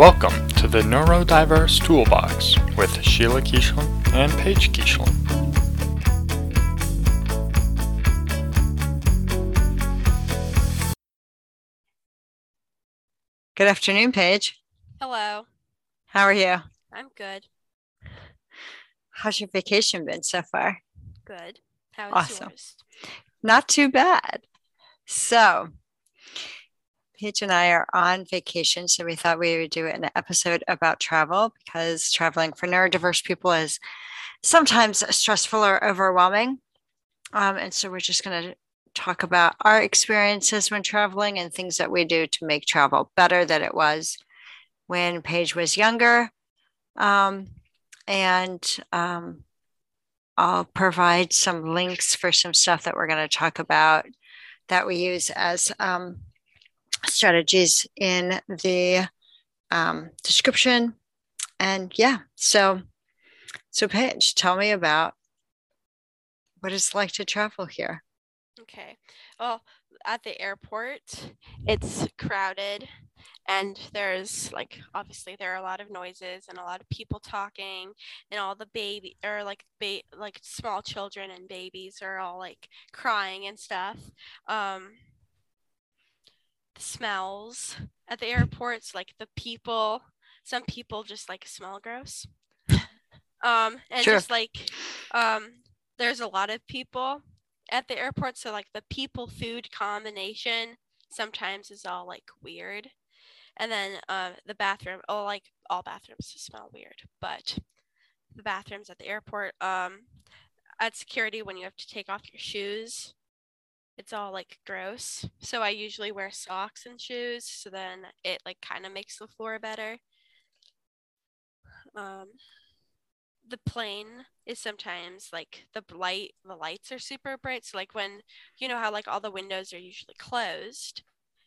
Welcome to the Neurodiverse Toolbox with Sheila Keeshlin and Paige Keeshlin. Good afternoon, Paige. Hello. How are you? I'm good. How's your vacation been so far? Good. How's Awesome. yours? Not too bad. So, Paige and I are on vacation, so we thought we would do an episode about travel because traveling for neurodiverse people is sometimes stressful or overwhelming. Um, and so, we're just going to talk about our experiences when traveling and things that we do to make travel better than it was when Paige was younger. Um, and um, I'll provide some links for some stuff that we're going to talk about that we use as um, strategies in the um, description. And yeah, so so Paige, tell me about what it's like to travel here. Okay. Well, at the airport, it's crowded and there's like obviously there are a lot of noises and a lot of people talking and all the baby or like ba- like small children and babies are all like crying and stuff. Um smells at the airports like the people some people just like smell gross. Um and Sure. just like um there's a lot of people at the airport so like the people food combination sometimes is all like weird and then uh, the bathroom oh like all bathrooms smell weird but the bathrooms at the airport um at security when you have to take off your shoes it's all like gross so i usually wear socks and shoes so then it like kind of makes the floor better. Um the plane is sometimes like the light the lights are super bright so like when you know how like all the windows are usually closed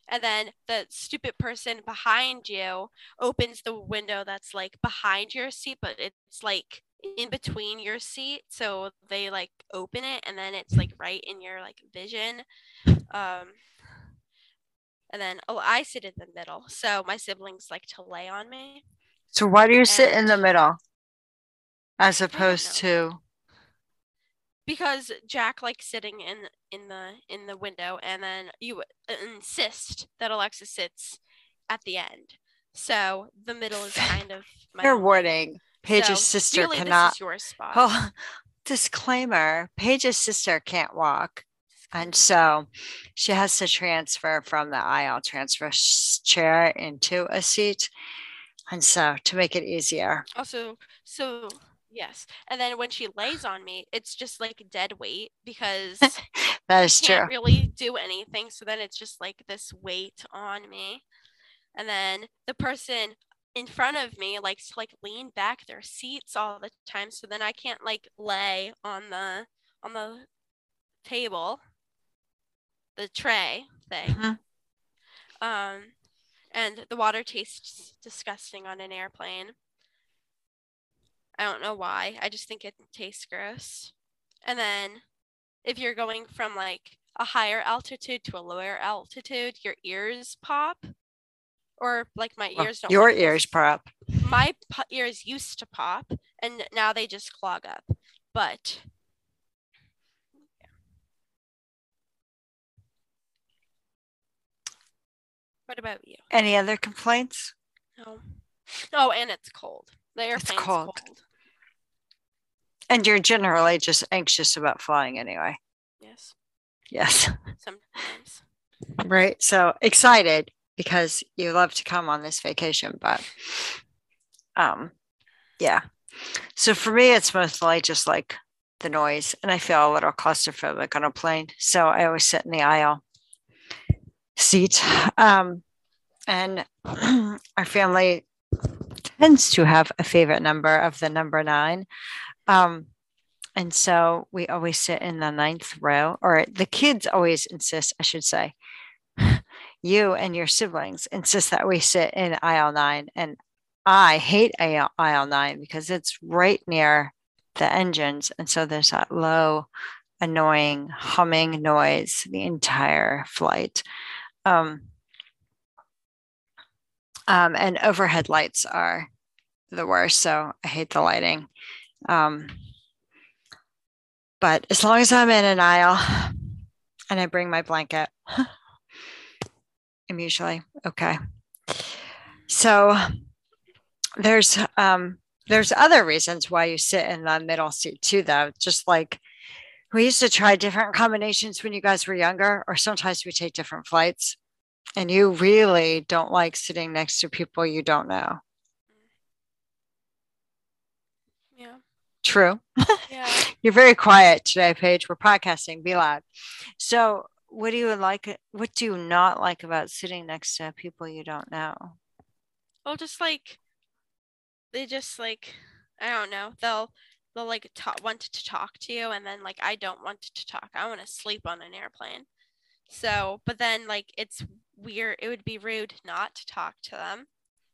and then the stupid person behind you opens the window that's like behind your seat but it's like in between your seat so they like open it and then it's like right in your like vision um and then oh i sit in the middle so my siblings like to lay on me So why do you sit in the middle as opposed to because Jack likes sitting in in the in the window, and then you insist that Alexa sits at the end. So the middle is kind of my fair own lane. warning? Paige's So, sister really, cannot. This is your spot. Oh, disclaimer: Paige's sister can't walk, and so she has to transfer from the aisle transfer chair into a seat. And so, to make it easier, also, so yes, and then when she lays on me, it's just like dead weight because that is true. can't really do anything. So then it's just like this weight on me. And then the person in front of me likes to like lean back their seats all the time. So then I can't like lay on the on the table, the tray thing. Mhm. Um and the water tastes disgusting on an airplane. I don't know why. I just think it tastes gross. And then if you're going from like a higher altitude to a lower altitude, your ears pop. Or like my Well, ears don't. Your ears pop. My po- ears used to pop, and now they just clog up. But what about you? Any other complaints? No. Oh, and it's cold. The It's cold. cold. And you're generally just anxious about flying anyway. Yes, Yes. sometimes. Right. So excited because you love to come on this vacation, but um yeah. So for me it's mostly just like the noise and I feel a little claustrophobic on a plane. So I always sit in the aisle seat. Um and our family tends to have a favorite number of the number nine. Um and so we always sit in the ninth row, or the kids always insist, I should say, you and your siblings insist that we sit in aisle nine. And I hate aisle, aisle nine because it's right near the engines. And so there's that low, annoying humming noise the entire flight. Um, Um, and overhead lights are the worst. So I hate the lighting. Um, but as long as I'm in an aisle and I bring my blanket, Usually okay. So there's um, there's other reasons why you sit in the middle seat too, though. Just like we used to try different combinations when you guys were younger, or sometimes we take different flights. And you really don't like sitting next to people you don't know. Yeah. True. Yeah. You're very quiet today, Paige. We're podcasting. Be loud. So, what do you like? Uh, what do you not like about sitting next to people you don't know? Well, just like they just like I don't know. They'll they'll like want to talk to you, and then like I don't want to talk. I want to sleep on an airplane. So, but then like it's weird. It would be rude not to talk to them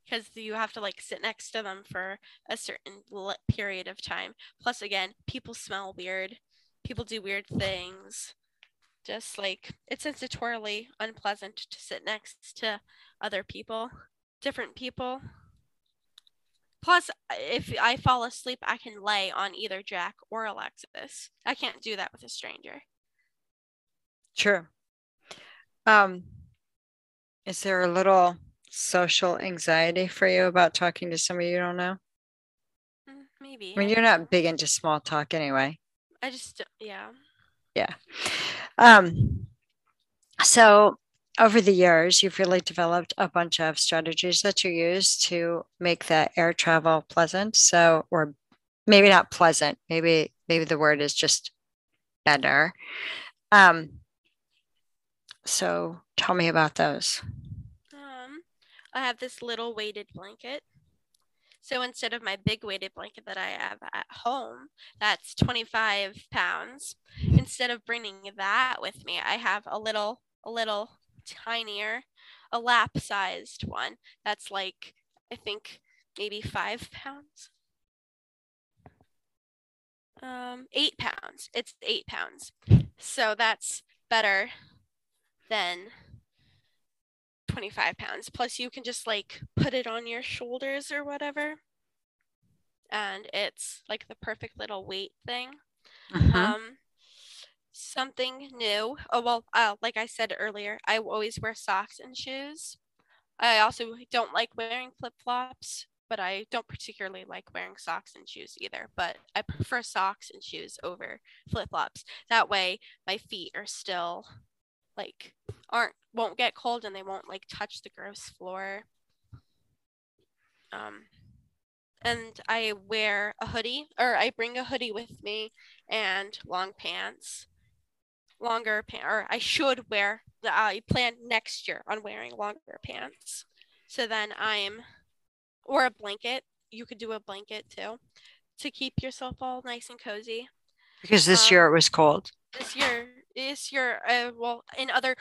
because you have to like sit next to them for a certain period of time. Plus, again, people smell weird. People do weird things. Just like it's sensatorily unpleasant to sit next to other people, different people. Plus, if I fall asleep, I can lay on either Jack or Alexis. I can't do that with a stranger. True. Um, is there a little social anxiety for you about talking to somebody you don't know? Mm, Maybe. I mean, you're not big into small talk anyway. I just, yeah. Yeah. Um, so over the years, you've really developed a bunch of strategies that you use to make the air travel pleasant. So, or maybe not pleasant, maybe, maybe the word is just better. Um, so tell me about those. Um, I have this little weighted blanket. So instead of my big weighted blanket that I have at home, that's 25 pounds. Instead of bringing that with me, I have a little, a little tinier, a lap sized one. That's like, I think maybe five pounds. Um, eight pounds. It's eight pounds. So that's better than 25 pounds. Plus, you can just like put it on your shoulders or whatever. And it's like the perfect little weight thing. Mhm. Um, something new. Oh, well, uh, like I said earlier, I always wear socks and shoes. I also don't like wearing flip flops, but I don't particularly like wearing socks and shoes either. But I prefer socks and shoes over flip flops. That way, my feet are still like aren't won't get cold and they won't like touch the gross floor. Um, and I wear a hoodie or I bring a hoodie with me and long pants, longer pants, or I should wear. I plan next year on wearing longer pants. So then I'm, or a blanket. You could do a blanket too, to keep yourself all nice and cozy Because this um, year it was cold. this year this year uh, well in other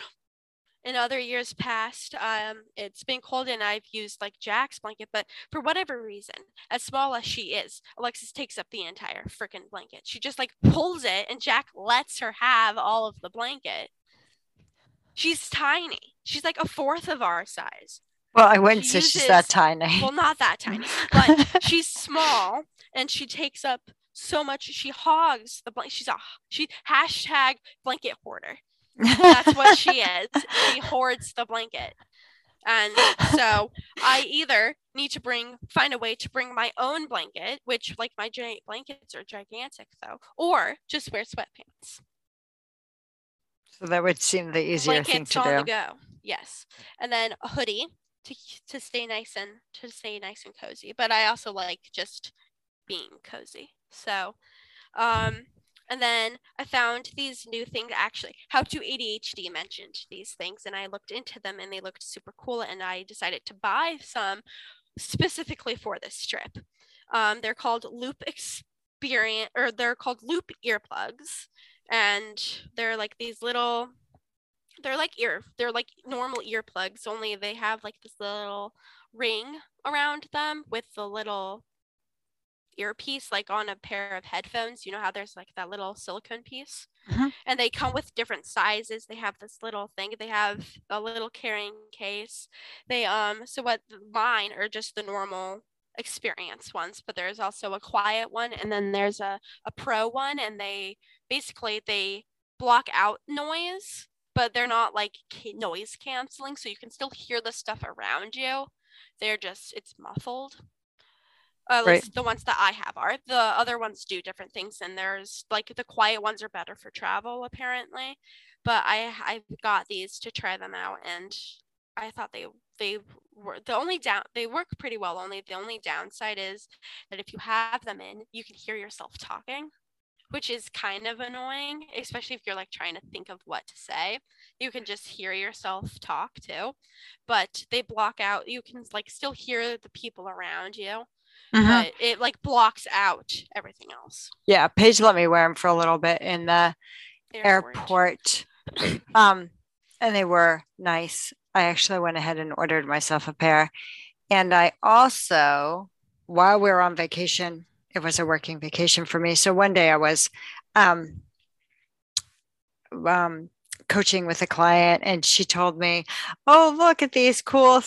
in other years past um it's been cold and i've used like jack's blanket but for whatever reason as small as she is alexis takes up the entire freaking blanket. She just like pulls it and jack lets her have all of the blanket. She's tiny. She's like a fourth of our size. Well, I wouldn't she say she's that tiny. well not that tiny but she's small and she takes up so much she hogs the blanket she's a she hashtag blanket hoarder that's what she is. She hoards the blanket. And so I either need to bring find a way to bring my own blanket, which like my giant blankets are gigantic though, or just wear sweatpants. so that would seem the easier thing Blankets to on the go. Yes. And then a hoodie to to stay nice and to stay nice and cozy. But I also like just being cozy. So um and then I found these new things actually. How to ADHD mentioned these things and I looked into them and they looked super cool and I decided to buy some specifically for this trip. Um, they're called Loop Experience or they're called Loop earplugs and they're like these little they're like ear they're like normal earplugs only they have like this little ring around them with the little earpiece like on a pair of headphones you know how there's like that little silicone piece? Mhm. and they come with different sizes. They have this little thing. They have a little carrying case. They um so what mine are just the normal experience ones but there's also a quiet one and then there's a, a pro one and they basically they block out noise but they're not like noise canceling so you can still hear the stuff around you. They're just it's muffled at Right. least the ones that i have are. The other ones do different things and there's like the quiet ones are better for travel apparently. But i i got these to try them out and i thought they they were the only down they work pretty well only the only downside is that if you have them in you can hear yourself talking which is kind of annoying especially if you're like trying to think of what to say. You can just hear yourself talk too but they block out. You can like still hear the people around you Mhm. but it like blocks out everything else Yeah, Paige let me wear them for a little bit in the airport. Um, and they were nice. I actually went ahead and ordered myself a pair. And I also, while we were on vacation, it was a working vacation for me. So one day I was um, um, coaching with a client, and she told me, Oh, look at these cool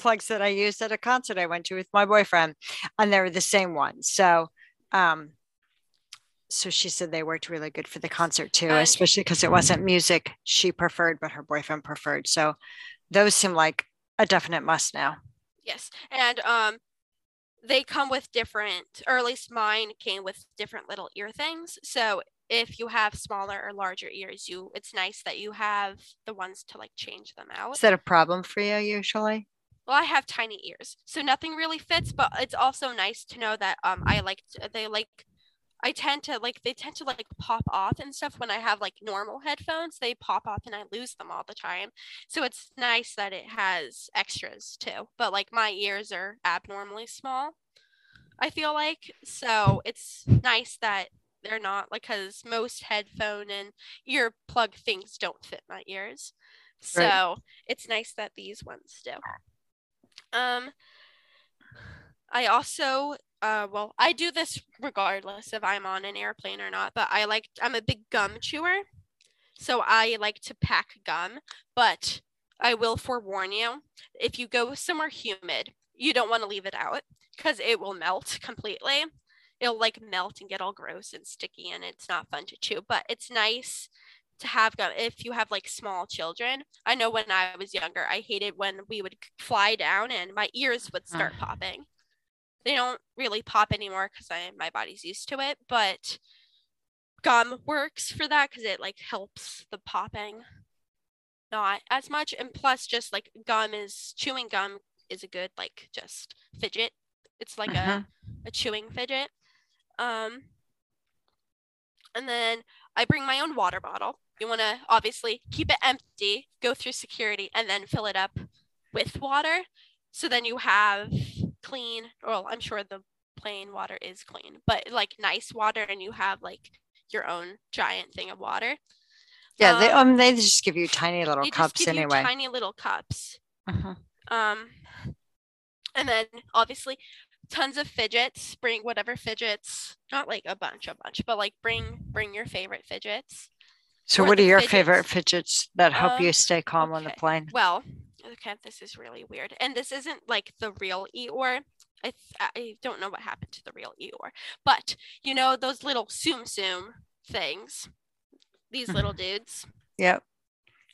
earplugs that I used at a concert I went to with my boyfriend. And they were the same ones. So, um, so she said they worked really good for the concert too, especially because it wasn't music she preferred, but her boyfriend preferred. So those seem like a definite must now. Yes, and um, they come with different, or at least mine came with different little ear things. So if you have smaller or larger ears, you it's nice that you have the ones to like change them out. Is that a problem for you usually? Well, I have tiny ears, so nothing really fits. But it's also nice to know that um, I like to, they like. I tend to like they tend to like pop off and stuff when I have like normal headphones. They pop off and I lose them all the time. So it's nice that it has extras too. But like my ears are abnormally small. I feel like so it's nice that they're not like because most headphone and ear plug things don't fit my ears. So Right. it's nice that these ones do. Um, I also, uh, well, I do this regardless if I'm on an airplane or not, but I like, I'm a big gum chewer. So I like to pack gum, but I will forewarn you if you go somewhere humid, you don't want to leave it out because it will melt completely. It'll like melt and get all gross and sticky, and it's not fun to chew, but it's nice to have gum if you have like small children. I know when I was younger, I hated when we would fly down and my ears would start popping. They don't really pop anymore because I my body's used to it, but gum works for that because it like helps the popping not as much. And plus, just like gum is chewing gum is a good like just fidget. It's like a a chewing fidget. Um, and then I bring my own water bottle. You want to obviously keep it empty, go through security, and then fill it up with water. So then you have clean, well, I'm sure the plain water is clean, but like nice water, and you have like your own giant thing of water. Yeah, they Um, um they just give you tiny little cups anyway. tiny little cups. Mhm. Um, and then obviously tons of fidgets. Bring whatever fidgets, not like a bunch, a bunch, but like bring bring your favorite fidgets. So what are your favorite fidgets. fidgets that help Um, you stay calm on the plane? Well, okay, this is really weird, and this isn't like the real Eeyore. I I don't know what happened to the real Eeyore, but you know those little Tsum Tsum things, these little dudes. Yep.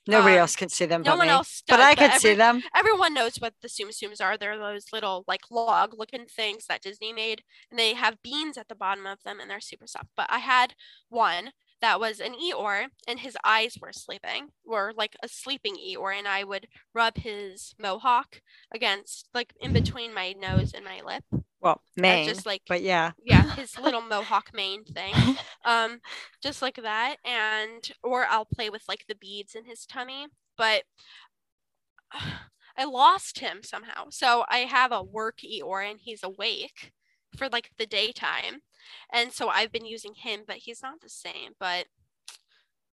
Nobody um, else can see them No but one me. else but does, I can see every- them. everyone knows what the Tsum Tsums are. They're those little like log looking things that Disney made, and they have beans at the bottom of them, and they're super soft. But I had one that was an Eeyore, and his eyes were sleeping, were like a sleeping Eeyore, and I would rub his mohawk against like in between my nose and my lip. Well, mane. just like but yeah. yeah, his little mohawk mane thing. Um, just like that. And or I'll play with like the beads in his tummy. But I lost him somehow. So I have a work Eeyore and he's awake for like the daytime. And so I've been using him, but he's not the same, but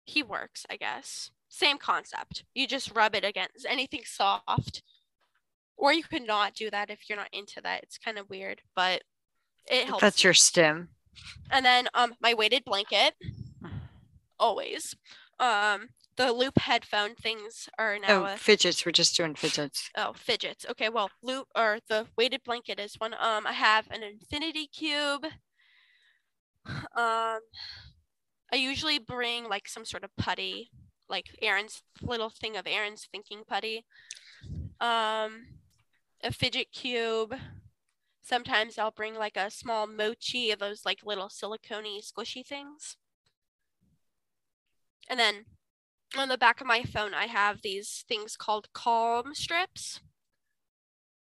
he works, I guess. Same concept. You just rub it against anything soft. Or you could not do that if you're not into that. It's kind of weird, but It helps. That's your stim. And then um my weighted blanket. Always. Um the loop headphone things are now Oh, a fidgets. We're just doing fidgets. Oh, fidgets. Okay, well, loop or the weighted blanket is one. Um, I have an infinity cube. Um, I usually bring like some sort of putty, like Aaron's little thing of Aaron's thinking putty. Um, a fidget cube. Sometimes I'll bring like a small mochi of those like little silicone squishy things. And then on the back of my phone, I have these things called calm strips.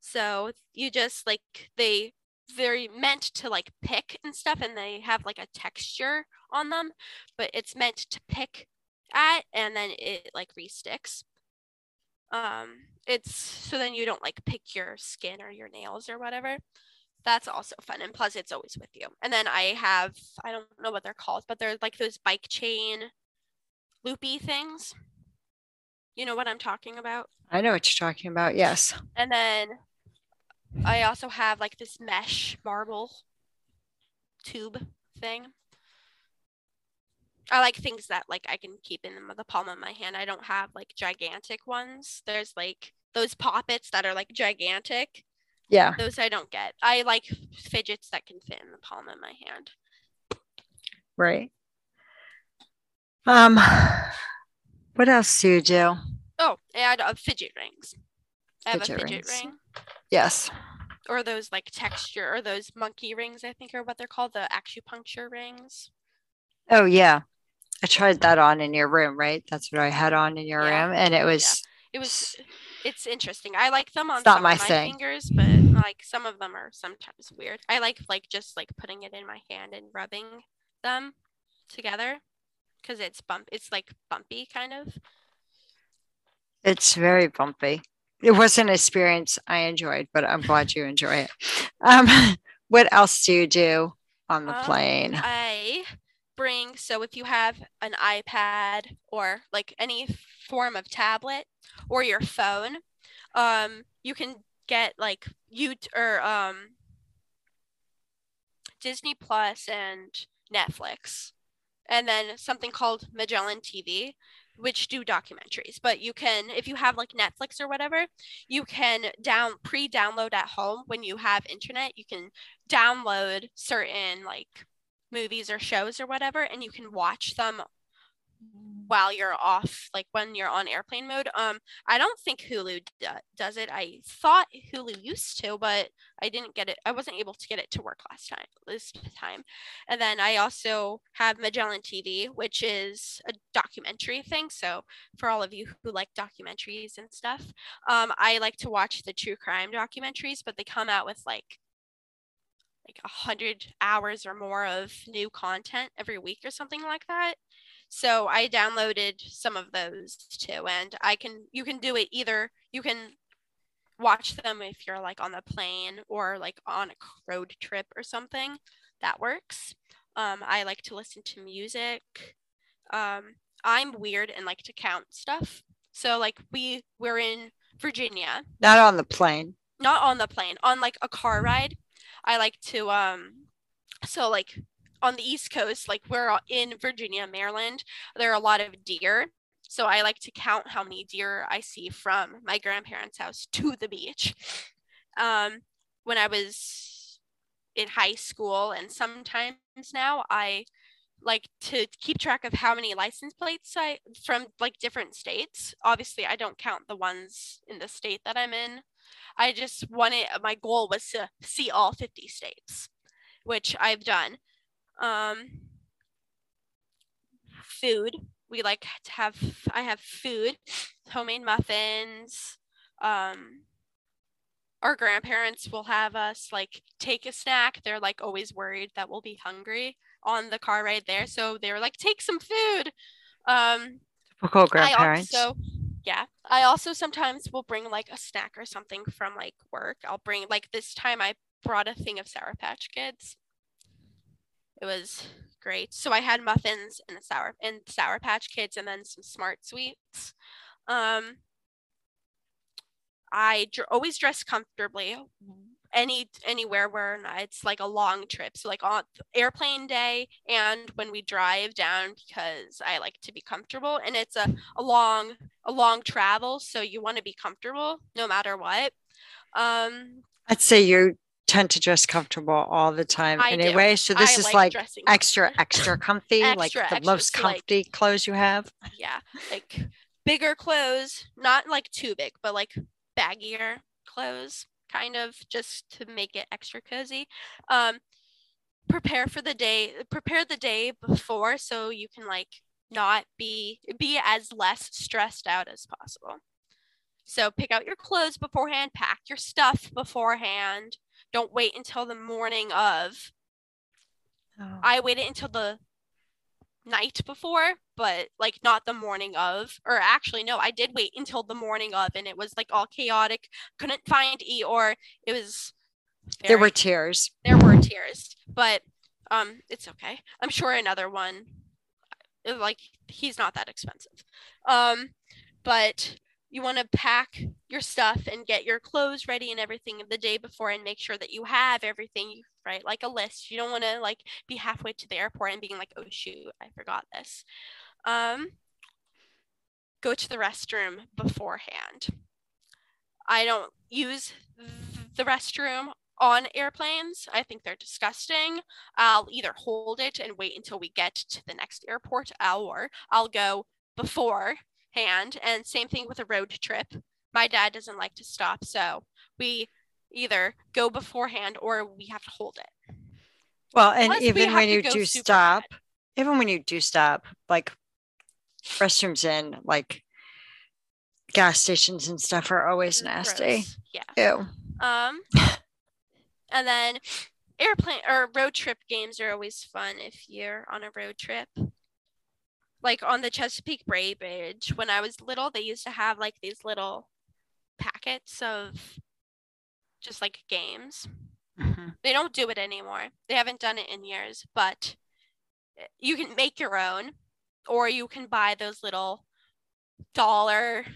So you just like they very meant to like pick and stuff, and they have like a texture on them, but it's meant to pick at, and then it like resticks. Um, it's so then you don't like pick your skin or your nails or whatever. That's also fun, and plus it's always with you. And then I have I don't know what they're called, but they're like those bike chain loopy things. You know what I'm talking about? I know what you're talking about. Yes. And then I also have like this mesh marble tube thing. I like things that like I can keep in the palm of my hand. I don't have like gigantic ones. There's like those poppets that are like gigantic. Yeah. Those I don't get. I like fidgets that can fit in the palm of my hand. Right. Um, what else do you do? Oh, I and uh, fidget rings. I have Fidget a fidget rings. ring. Yes. Or those like texture or those monkey rings, I think are what they're called, the acupuncture rings. Oh, yeah. I tried that on in your room, right? That's what I had on in your Yeah. room, and it was It was it's interesting. I like them on some my of my thing. fingers, but like some of them are sometimes weird. I like like just like putting it in my hand and rubbing them together because it's bump it's like bumpy kind of. it's very bumpy. It was an experience I enjoyed, but I'm glad you enjoy it. Um, what else do you do on the Um, plane? I bring so if you have an iPad or like any form of tablet or your phone, um, you can get like you or um Disney Plus and Netflix, and then something called Magellan TV, which do documentaries. But you can, if you have like Netflix or whatever, you can down pre-download at home when you have internet. You can download certain like movies or shows or whatever, and you can watch them while you're off, like when you're on airplane mode. Um, I don't think Hulu do- does it. I thought Hulu used to, but I didn't get it. I wasn't able to get it to work last time. This time, and then I also have Magellan TV, which is a documentary thing. So for all of you who like documentaries and stuff, um, I like to watch the true crime documentaries, but they come out with like like a hundred hours or more of new content every week or something like that. So I downloaded some of those too, and I can you can do it either you can watch them if you're like on the plane or like on a road trip or something. That works. Um, I like to listen to music. Um, I'm weird and like to count stuff. So like we we're in Virginia, Not on the plane. not on the plane, on like a car ride. I like to um so like on the East Coast, like we're in Virginia, Maryland, there are a lot of deer. So I like to count how many deer I see from my grandparents' house to the beach. Um, when I was in high school, and sometimes now I like to keep track of how many license plates I from like different states. Obviously, I don't count the ones in the state that I'm in. I just wanted my goal was to see all 50 states, which I've done. Um, food. We like to have I have food, homemade muffins. Um, our grandparents will have us like take a snack. They're like always worried that we'll be hungry on the car ride there. So they were like, take some food. Um, Typical grandparents. I also, yeah, I also sometimes will bring like a snack or something from like work. I'll bring like this time I brought a thing of Sour Patch Kids. It was great. So I had muffins and sour and Sour Patch Kids, and then some Smart Sweets. Um, I dr- always dress comfortably, any anywhere where it's like a long trip. So like on airplane day and when we drive down because I like to be comfortable and it's a, a long a long travel. So you want to be comfortable no matter what. Um I'd say you tend to dress comfortable all the time I do. anyway. So this I is like like extra, extra comfy, like the extra, most so, like- comfy clothes you have. yeah like bigger clothes not like too big but like baggier clothes kind of just to make it extra cozy um prepare for the day prepare the day before so you can like not be be as less stressed out as possible so pick out your clothes beforehand pack your stuff beforehand don't wait until the morning of Oh. I waited until the night before, but like not the morning of. Or actually, no, I did wait until the morning of, and it was like all chaotic. Couldn't find Eeyore. It was. there were tears. there were tears, but um, it's okay. I'm sure another one. Like he's not that expensive, um, but you want to pack your stuff and get your clothes ready and everything the day before, and make sure that you have everything right, like a list. You don't want to like be halfway to the airport and being like, oh shoot, I forgot this. Um, go to the restroom beforehand. I don't use the restroom on airplanes. I think they're disgusting. I'll either hold it and wait until we get to the next airport, or I'll go beforehand. And same thing with a road trip. My dad doesn't like to stop, so we either go beforehand or we have to hold it. Well, and Plus, even have when you do stop, even when you do stop, like restrooms in like gas stations and stuff are always nasty. Gross. Yeah. Ew. Um, and then airplane or road trip games are always fun if you're on a road trip. Like on the Chesapeake Bay Bridge, when I was little, they used to have like these little packets of just like games. Mhm. They don't do it anymore. They haven't done it in years, but eh, you can make your own or you can buy those little dollar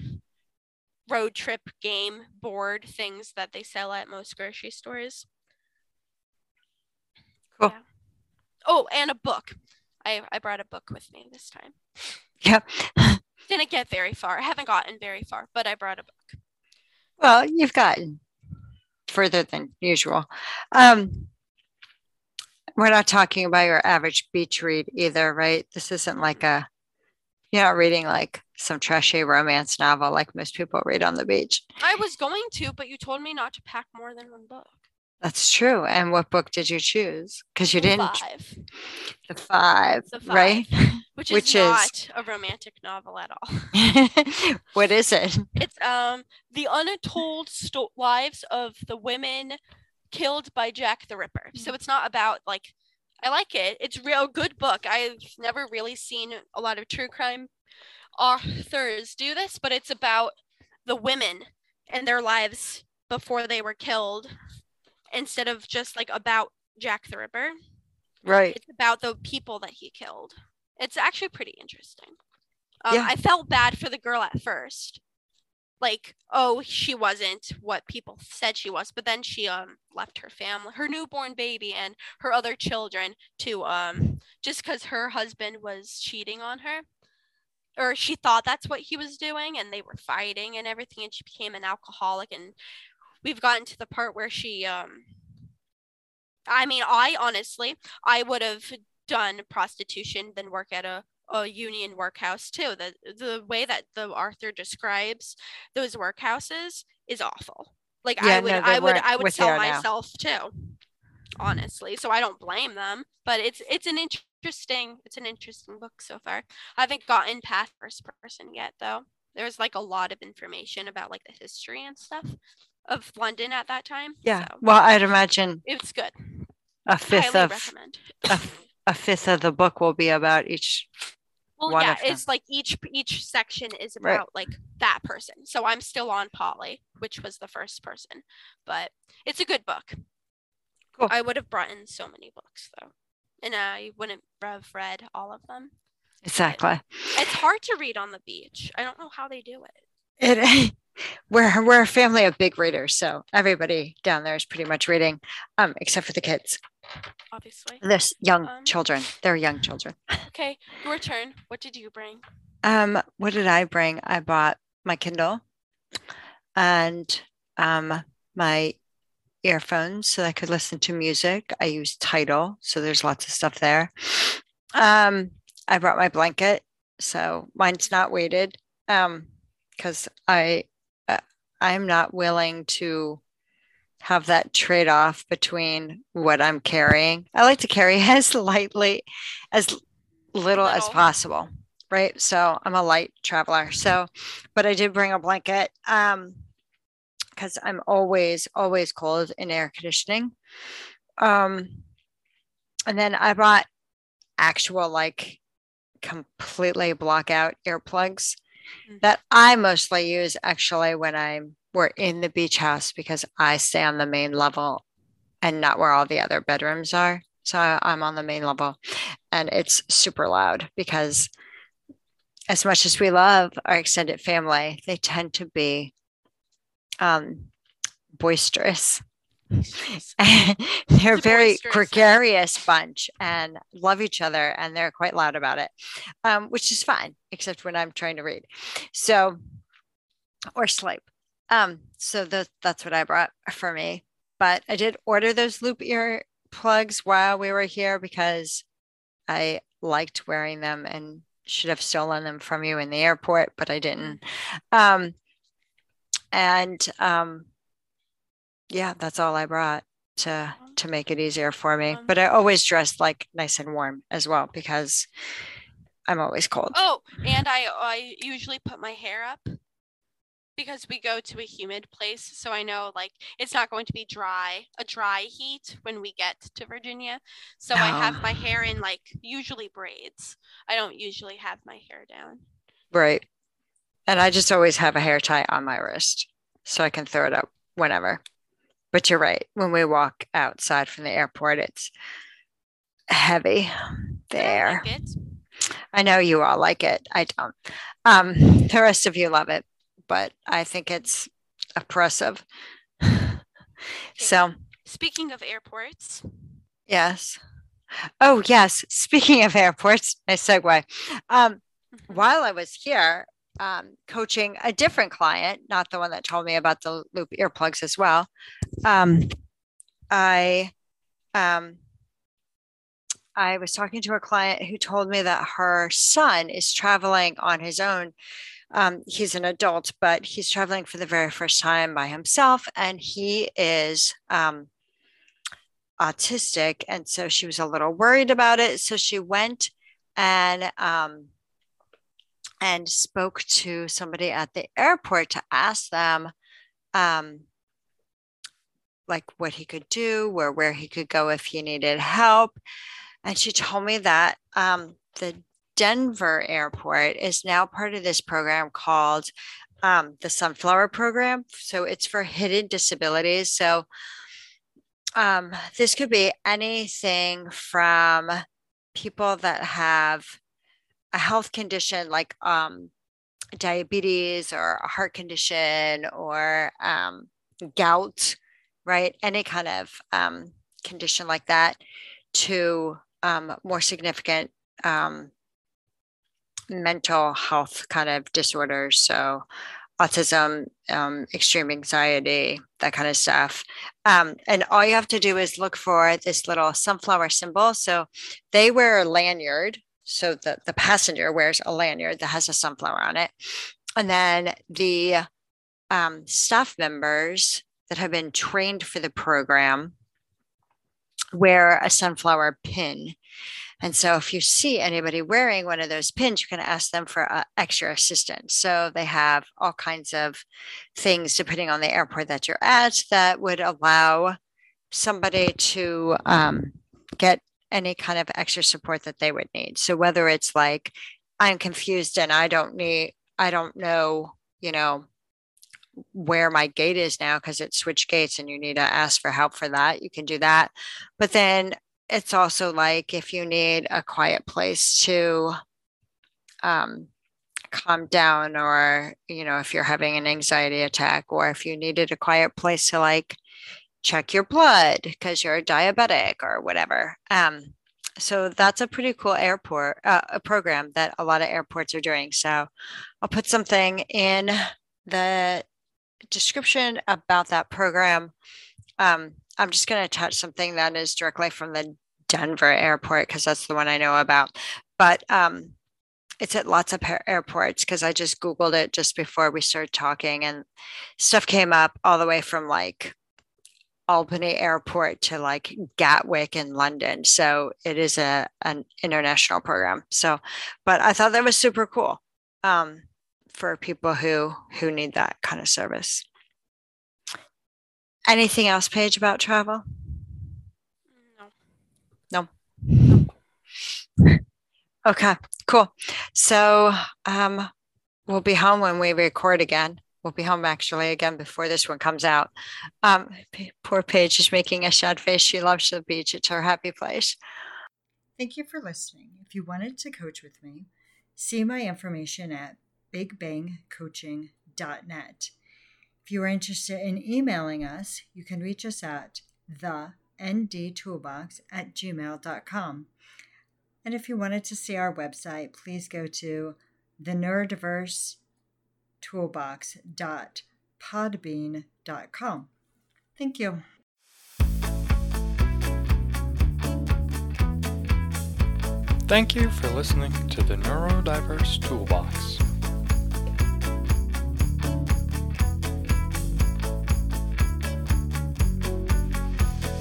road trip game board things that they sell at most grocery stores. Cool. Yeah. Oh, and a book. I, I brought a book with me this time. Yep. Didn't get very far. I haven't gotten very far, but I brought a book. Well, you've gotten further than usual. Um, we're not talking about your average beach read either, right? This isn't like a, you're not reading like some trashy romance novel like most people read on the beach. I was going to, but you told me not to pack more than one book. That's true. And what book did you choose? Because you didn't, Five, the five, The right? which, Which is is- not a romantic novel at all. what is it? It's um the untold sto- lives of the women killed by Jack the Ripper. So it's not about like I like it. It's real good book. I've never really seen a lot of true crime authors do this, but it's about the women and their lives before they were killed instead of just like about Jack the Ripper. Right. It's about the people that he killed. It's actually pretty interesting. Um, Yeah. I felt bad for the girl at first. Like, oh, she wasn't what people said she was, but then she um left her family, her newborn baby, and her other children to um just because her husband was cheating on her, or she thought that's what he was doing, and they were fighting and everything, and she became an alcoholic, and we've gotten to the part where she um I mean, I honestly, I would have done prostitution than work at a, a union workhouse too. The the way that the author describes those workhouses is awful. Like Yeah, I would no, I would I would sell are now. myself too. Honestly. So I don't blame them. But it's it's an interesting it's an interesting book so far. I haven't gotten past first person yet though. There's like a lot of information about like the history and stuff of London at that time. Yeah. So Well, I'd imagine it's good. a fifth of recommend. a, a fifth of the book will be about each. Well, one yeah, it's like each each section is Right. about like that person. So I'm still on Polly, which was the first person, but it's a good book. Cool. I would have brought in so many books though, and I wouldn't have read all of them. Exactly. It's hard to read on the beach. I don't know how they do it. It we're we're a family of big readers, so everybody down there is pretty much reading, um, except for the kids. Obviously. This young Um, children. They're young children. Okay, your turn. What did you bring? Um, what did I bring? I bought my Kindle and um my earphones so I could listen to music. I use Tidal, so there's lots of stuff there. Um, I brought my blanket, so mine's not weighted. Um, because I I'm not willing to have that trade off between what I'm carrying. I like to carry as lightly as little as possible right so i'm a light traveler so but i did bring a blanket um because i'm always always cold in air conditioning um and then i bought actual like completely block out earplugs. That i mostly use actually when i'm we're in the beach house because i stay on the main level and not where all the other bedrooms are so i'm on the main level and it's super loud because as much as we love our extended family, they tend to be um, boisterous. they're a very boisterous gregarious bunch and love each other, and they're quite loud about it, um, which is fine, except when I'm trying to read. So, or sleep. Um, so that that's what I brought for me. But I did order those loop ear plugs while we were here because I liked wearing them and should have stolen them from you in the airport, but I didn't. Um, and um, yeah, that's all I brought to to make it easier for me. Um, But I always dress like nice and warm as well because I'm always cold. Oh, and I I usually put my hair up because we go to a humid place, so I know like it's not going to be dry, a dry heat when we get to Virginia. So I have my hair in like usually braids. I don't usually have my hair down. Right. And I just always have a hair tie on my wrist so I can throw it up whenever. But you're right. When we walk outside from the airport, it's heavy But I there. like. I know you all like it. I don't. Um, the rest of you love it, but I think it's oppressive. so, Speaking of airports, yes. Oh, yes. Speaking of airports, nice segue. Um, mhm, while I was here um, coaching a different client, not the one that told me about the loop earplugs as well, um, I um, I was talking to a client who told me that her son is traveling on his own. Um, he's an adult, but he's traveling for the very first time by himself, and he is um, autistic. And so she was a little worried about it. So she went and um, and spoke to somebody at the airport to ask them um, like what he could do or where he could go if he needed help. And she told me that um, the denver airport is now part of this program called um, the sunflower program. So it's for hidden disabilities. So um, this could be anything from people that have a health condition like um, diabetes or a heart condition or um, gout, right? Any kind of um, condition like that to um, more significant um, mental health kind of disorders. So, autism, um, extreme anxiety, that kind of stuff. Um, and all you have to do is look for this little sunflower symbol. So, they wear a lanyard so the, the passenger wears a lanyard that has a sunflower on it. And then the um, staff members that have been trained for the program wear a sunflower pin. And so if you see anybody wearing one of those pins, you can ask them for uh, extra assistance. So they have all kinds of things depending on the airport that you're at that would allow somebody to um, get any kind of extra support that they would need. So whether it's like I'm confused and I don't need I don't know, you know, where my gate is now because it switched gates and you need to ask for help for that, you can do that. But then it's also like if you need a quiet place to um, calm down or you know if you're having an anxiety attack or if you needed a quiet place to like check your blood because you're diabetic or whatever um, so that's a pretty cool airport uh, a program that a lot of airports are doing so i'll put something in the description about that program um, i'm just going to touch something that is directly from the denver airport because that's the one i know about but um, it's at lots of airports because i just googled it just before we started talking and stuff came up all the way from like Albany Airport to like Gatwick in London. So it is a an international program. So, but I thought that was super cool um, for people who who need that kind of service. Anything else, Paige, about travel? No. No. Okay, cool. So um, we'll be home when we record again we'll be home actually again before this one comes out. Um, poor Paige is making a sad face. She loves the beach. It's her happy place. Thank you for listening. If you wanted to coach with me, see my information at bigbangcoaching.net. If you are interested in emailing us, you can reach us at the ndtoolbox at gmail.com. And if you wanted to see our website, please go to the neurodiverse toolbox.podbean.com. Thank you. Thank you for listening to the Neurodiverse Toolbox.